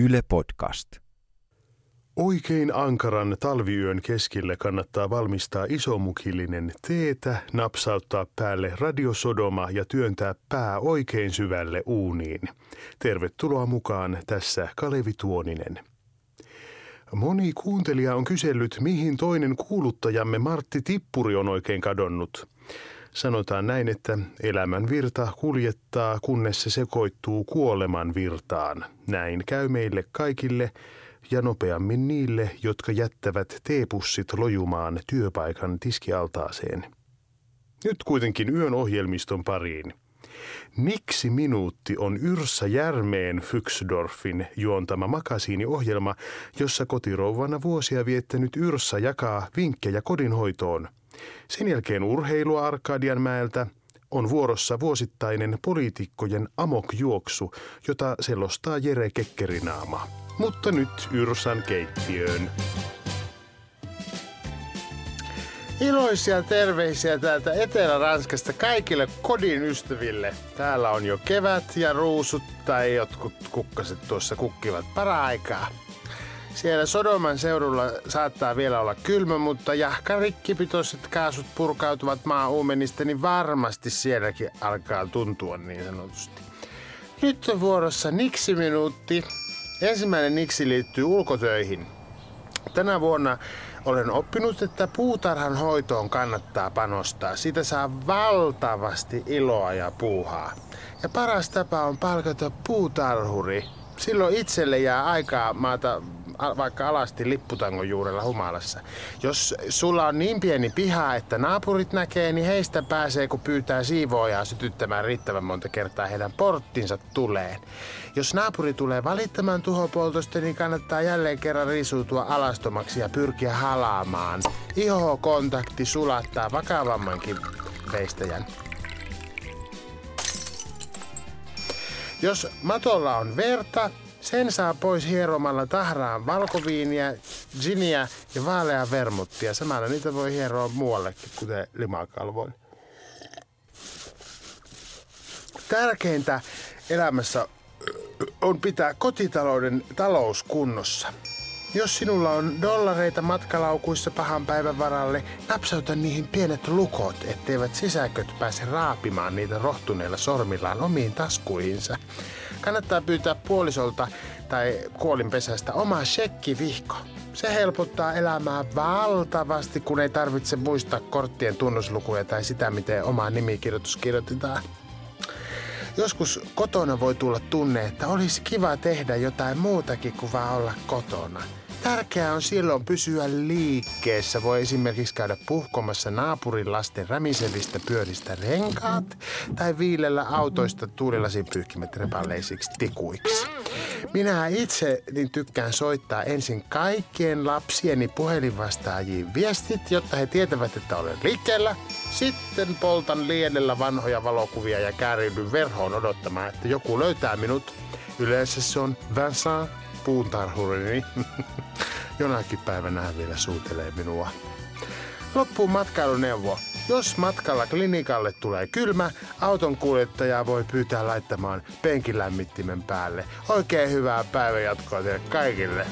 Yle Podcast. Oikein ankaran talviyön keskelle kannattaa valmistaa isomukillinen teetä, napsauttaa päälle radiosodoma ja työntää pää oikein syvälle uuniin. Tervetuloa mukaan tässä Kalevi Tuoninen. Moni kuuntelija on kysellyt, mihin toinen kuuluttajamme Martti Tippuri on oikein kadonnut. Sanotaan näin, että elämän virta kuljettaa, kunnes se sekoittuu kuoleman virtaan. Näin käy meille kaikille ja nopeammin niille, jotka jättävät teepussit lojumaan työpaikan tiskialtaaseen. Nyt kuitenkin yön ohjelmiston pariin. Miksi minuutti on Yrssä Järmeen Fyksdorfin juontama makasiiniohjelma, jossa kotirouvana vuosia viettänyt Yrssä jakaa vinkkejä kodinhoitoon – sen jälkeen urheilua Arkadianmäeltä on vuorossa vuosittainen poliitikkojen amokjuoksu, jota selostaa Jere Kekkerinaama. Mutta nyt Yrsan keittiöön. Iloisia terveisiä täältä Etelä-Ranskasta kaikille kodin ystäville. Täällä on jo kevät ja ruusut tai jotkut kukkaset tuossa kukkivat para-aikaa. Siellä Sodoman seudulla saattaa vielä olla kylmä, mutta jahka rikkipitoiset kaasut purkautuvat maa uumenista, niin varmasti sielläkin alkaa tuntua niin sanotusti. Nyt on vuorossa Niksi-minuutti. Ensimmäinen Niksi liittyy ulkotöihin. Tänä vuonna olen oppinut, että puutarhan hoitoon kannattaa panostaa. Siitä saa valtavasti iloa ja puuhaa. Ja paras tapa on palkata puutarhuri. Silloin itselle jää aikaa maata vaikka alasti lipputangon juurella humalassa. Jos sulla on niin pieni piha, että naapurit näkee, niin heistä pääsee, kun pyytää siivoojaa sytyttämään riittävän monta kertaa heidän porttinsa tuleen. Jos naapuri tulee valittamaan tuhopoltosta, niin kannattaa jälleen kerran risuutua alastomaksi ja pyrkiä halaamaan. Ihokontakti sulattaa vakavammankin veistäjän. Jos matolla on verta, sen saa pois hieromalla tahraan valkoviiniä, giniä ja vaalea vermuttia. Samalla niitä voi hieroa muuallekin, kuten limakalvoin. Tärkeintä elämässä on pitää kotitalouden talous kunnossa. Jos sinulla on dollareita matkalaukuissa pahan päivän varalle, napsauta niihin pienet lukot, etteivät sisäköt pääse raapimaan niitä rohtuneilla sormillaan omiin taskuihinsa. Kannattaa pyytää puolisolta tai kuolinpesästä oma shekkivihko. Se helpottaa elämää valtavasti, kun ei tarvitse muistaa korttien tunnuslukuja tai sitä, miten oma nimikirjoitus kirjoitetaan. Joskus kotona voi tulla tunne, että olisi kiva tehdä jotain muutakin kuin vaan olla kotona – Tärkeää on silloin pysyä liikkeessä. Voi esimerkiksi käydä puhkomassa naapurin lasten rämisevistä pyöristä renkaat tai viilellä autoista tuulilasin pyyhkimät repalleisiksi tikuiksi. Minä itse niin tykkään soittaa ensin kaikkien lapsieni puhelinvastaajiin viestit, jotta he tietävät, että olen liikkeellä. Sitten poltan lienellä vanhoja valokuvia ja kääriydyn verhoon odottamaan, että joku löytää minut. Yleensä se on Vincent puuntarhurini. Jonakin päivänä hän vielä suutelee minua. Loppuun matkailuneuvo. Jos matkalla klinikalle tulee kylmä, auton kuljettaja voi pyytää laittamaan penkilämmittimen päälle. Oikein hyvää päivänjatkoa teille kaikille.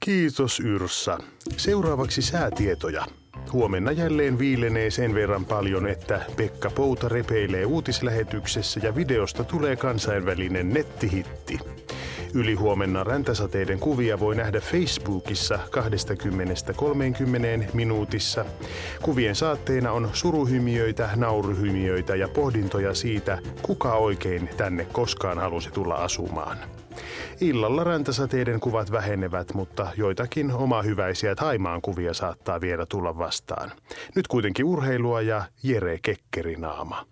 Kiitos Yrssä. Seuraavaksi säätietoja. Huomenna jälleen viilenee sen verran paljon, että Pekka Pouta repeilee uutislähetyksessä ja videosta tulee kansainvälinen nettihitti. Yli huomenna räntäsateiden kuvia voi nähdä Facebookissa 20-30 minuutissa. Kuvien saatteena on suruhymiöitä, nauruhymiöitä ja pohdintoja siitä, kuka oikein tänne koskaan halusi tulla asumaan. Illalla räntäsateiden kuvat vähenevät, mutta joitakin omahyväisiä Haimaan kuvia saattaa vielä tulla vastaan. Nyt kuitenkin urheilua ja Jere Kekkerinaama.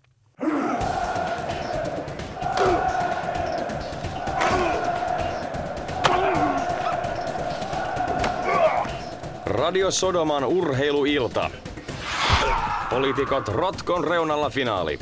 Radio Sodoman urheiluilta. Poliitikot Rotkon reunalla finaali.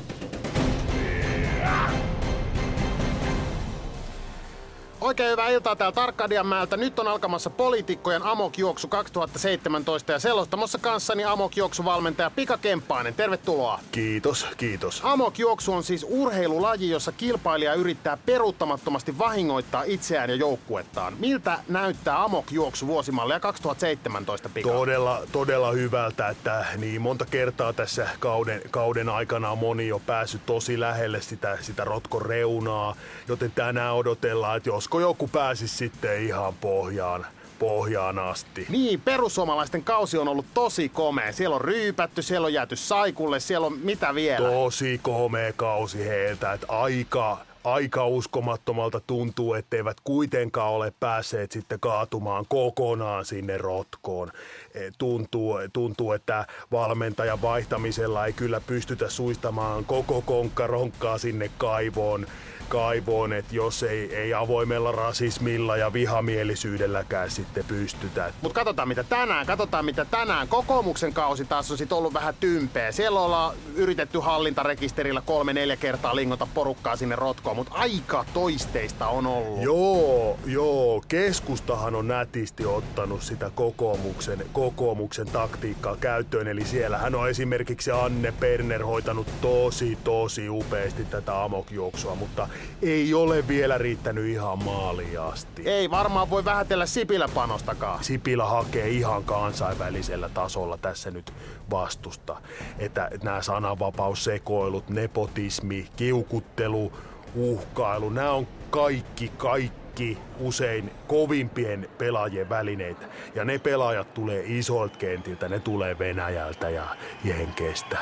Oikein hyvää iltaa täällä Tarkkadianmäeltä. Nyt on alkamassa poliitikkojen amokjuoksu 2017 ja selostamassa kanssani amokjuoksuvalmentaja Pika Kemppainen. Tervetuloa. Kiitos, kiitos. Amokjuoksu on siis urheilulaji, jossa kilpailija yrittää peruuttamattomasti vahingoittaa itseään ja joukkuettaan. Miltä näyttää amokjuoksu vuosimallia 2017, Pika? Todella, todella hyvältä, että niin monta kertaa tässä kauden, kauden aikana on moni jo päässyt tosi lähelle sitä, sitä rotkon reunaa, joten tänään odotellaan, että josko joku pääsisi sitten ihan pohjaan pohjaan asti. Niin, perussuomalaisten kausi on ollut tosi komea. Siellä on ryypätty, siellä on jääty saikulle, siellä on mitä vielä? Tosi komea kausi heiltä, että aika, aika uskomattomalta tuntuu, etteivät kuitenkaan ole päässeet sitten kaatumaan kokonaan sinne rotkoon. E, tuntuu, tuntuu että valmentajan vaihtamisella ei kyllä pystytä suistamaan koko konkkaronkkaa sinne kaivoon kaivoon, että jos ei, ei avoimella rasismilla ja vihamielisyydelläkään sitten pystytä. Mutta katsotaan mitä tänään, katsotaan mitä tänään. Kokoomuksen kausi taas on sit ollut vähän tympeä. Siellä ollaan yritetty hallintarekisterillä kolme-neljä kertaa lingota porukkaa sinne rotkoon, mutta aika toisteista on ollut. Joo, joo. Keskustahan on nätisti ottanut sitä kokoomuksen, kokoomuksen taktiikkaa käyttöön. Eli siellä hän on esimerkiksi Anne Perner hoitanut tosi, tosi upeasti tätä amokjuoksua, mutta ei ole vielä riittänyt ihan maaliin asti. Ei varmaan voi vähätellä Sipilä panostakaan. Sipilä hakee ihan kansainvälisellä tasolla tässä nyt vastusta. Että nämä sananvapaussekoilut, nepotismi, kiukuttelu, uhkailu, nämä on kaikki, kaikki usein kovimpien pelaajien välineitä. Ja ne pelaajat tulee isolta kentiltä, ne tulee Venäjältä ja Jenkeistä.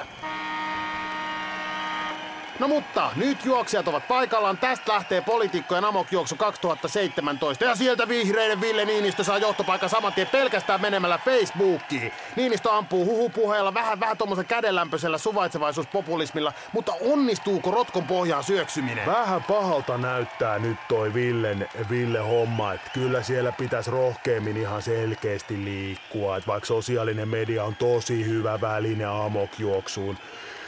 No mutta, nyt juoksijat ovat paikallaan. Tästä lähtee poliitikkojen amokjuoksu 2017. Ja sieltä vihreiden Ville Niinistö saa johtopaikan saman tien pelkästään menemällä Facebookiin. Niinistö ampuu huhupuheella vähän vähän tuommoisen kädenlämpöisellä suvaitsevaisuuspopulismilla, mutta onnistuuko rotkon pohjaan syöksyminen? Vähän pahalta näyttää nyt toi Villen, Ville homma, että kyllä siellä pitäisi rohkeammin ihan selkeästi liikkua. Että vaikka sosiaalinen media on tosi hyvä väline amokjuoksuun,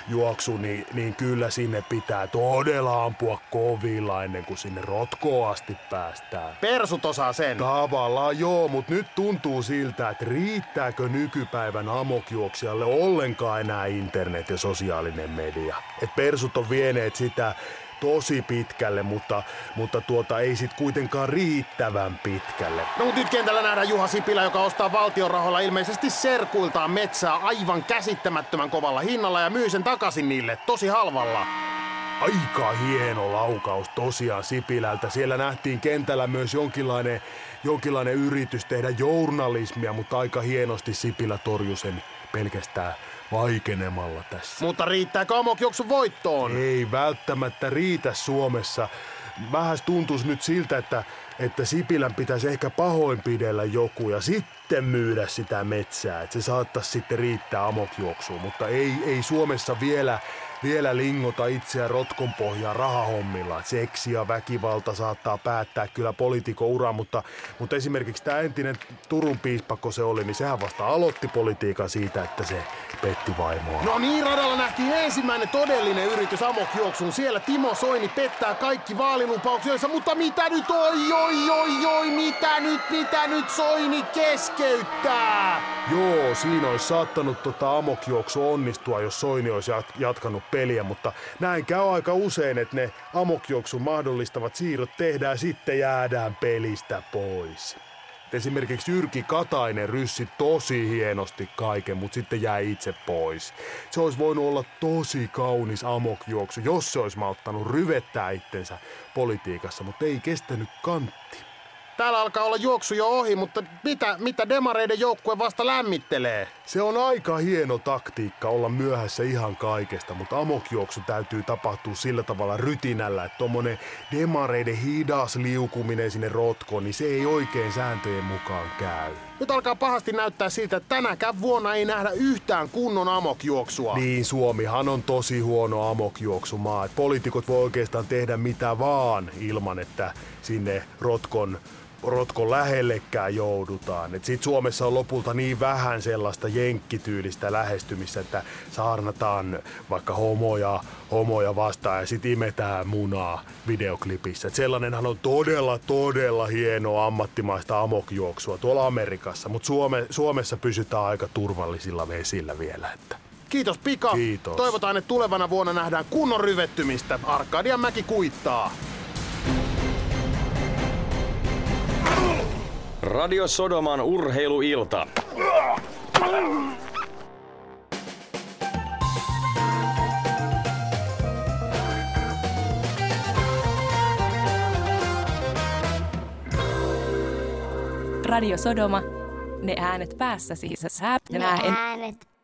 juoksu, niin, niin kyllä sinne pitää todella ampua kovilla ennen kuin sinne rotkoon asti päästään. Persut osaa sen. Tavallaan joo, mutta nyt tuntuu siltä, että riittääkö nykypäivän amokjuoksijalle ollenkaan enää internet ja sosiaalinen media. Et persut on vieneet sitä tosi pitkälle, mutta, mutta tuota ei sit kuitenkaan riittävän pitkälle. No mutta nyt kentällä nähdään Juha Sipilä, joka ostaa valtion rahoilla ilmeisesti serkuiltaan metsää aivan käsittämättömän kovalla hinnalla ja myy sen takaisin niille tosi halvalla. Aika hieno laukaus tosiaan Sipilältä. Siellä nähtiin kentällä myös jonkinlainen, jonkinlainen yritys tehdä journalismia, mutta aika hienosti Sipilä torjui sen pelkästään vaikenemalla tässä. Mutta riittääkö amokjuoksun voittoon? Ei välttämättä riitä Suomessa. Vähän tuntuisi nyt siltä, että, että Sipilän pitäisi ehkä pahoinpidellä joku ja sitten myydä sitä metsää. Että se saattaisi sitten riittää amokjuoksuun, mutta ei, ei Suomessa vielä vielä lingota itseä rotkon pohjaa rahahommilla. Seksi ja väkivalta saattaa päättää kyllä poliitikon ura, mutta, mutta esimerkiksi tämä entinen Turun piispakko se oli, niin sehän vasta aloitti politiikan siitä, että se petti vaimoa. No niin, radalla nähtiin ensimmäinen todellinen yritys amokjuoksuun. Siellä Timo Soini pettää kaikki vaalilupauksensa, mutta mitä nyt, oi, oi, oi, oi, mitä nyt, mitä nyt Soini keskeyttää? Joo, siinä olisi saattanut tota amokjuoksu onnistua, jos Soini olisi jatkanut peliä, mutta näin käy aika usein, että ne amokjuoksun mahdollistavat siirrot tehdään sitten jäädään pelistä pois. Esimerkiksi Jyrki Katainen ryssi tosi hienosti kaiken, mutta sitten jäi itse pois. Se olisi voinut olla tosi kaunis amokjuoksu, jos se olisi malttanut ryvettää itsensä politiikassa, mutta ei kestänyt kantti. Täällä alkaa olla juoksu jo ohi, mutta mitä, mitä demareiden joukkue vasta lämmittelee? Se on aika hieno taktiikka olla myöhässä ihan kaikesta, mutta amokjuoksu täytyy tapahtua sillä tavalla rytinällä, että tommonen demareiden hidas liukuminen sinne rotkoon, niin se ei oikein sääntöjen mukaan käy. Nyt alkaa pahasti näyttää siltä, että tänäkään vuonna ei nähdä yhtään kunnon amokjuoksua. Niin, Suomihan on tosi huono amokjuoksumaa. Poliitikot voi oikeastaan tehdä mitä vaan ilman, että sinne rotkon rotko lähellekään joudutaan. Et sit Suomessa on lopulta niin vähän sellaista jenkkityylistä lähestymistä, että saarnataan vaikka homoja, homoja vastaan ja sit imetään munaa videoklipissä. Et sellainenhan on todella, todella hienoa ammattimaista amokjuoksua tuolla Amerikassa, mutta Suome, Suomessa pysytään aika turvallisilla vesillä vielä. Että. Kiitos Pika. Kiitos. Toivotaan, että tulevana vuonna nähdään kunnon ryvettymistä. Arkadian mäki kuittaa. Radio Sodoman urheiluilta. Radio Sodoma, ne äänet päässä siis. Sä, Ne en äänet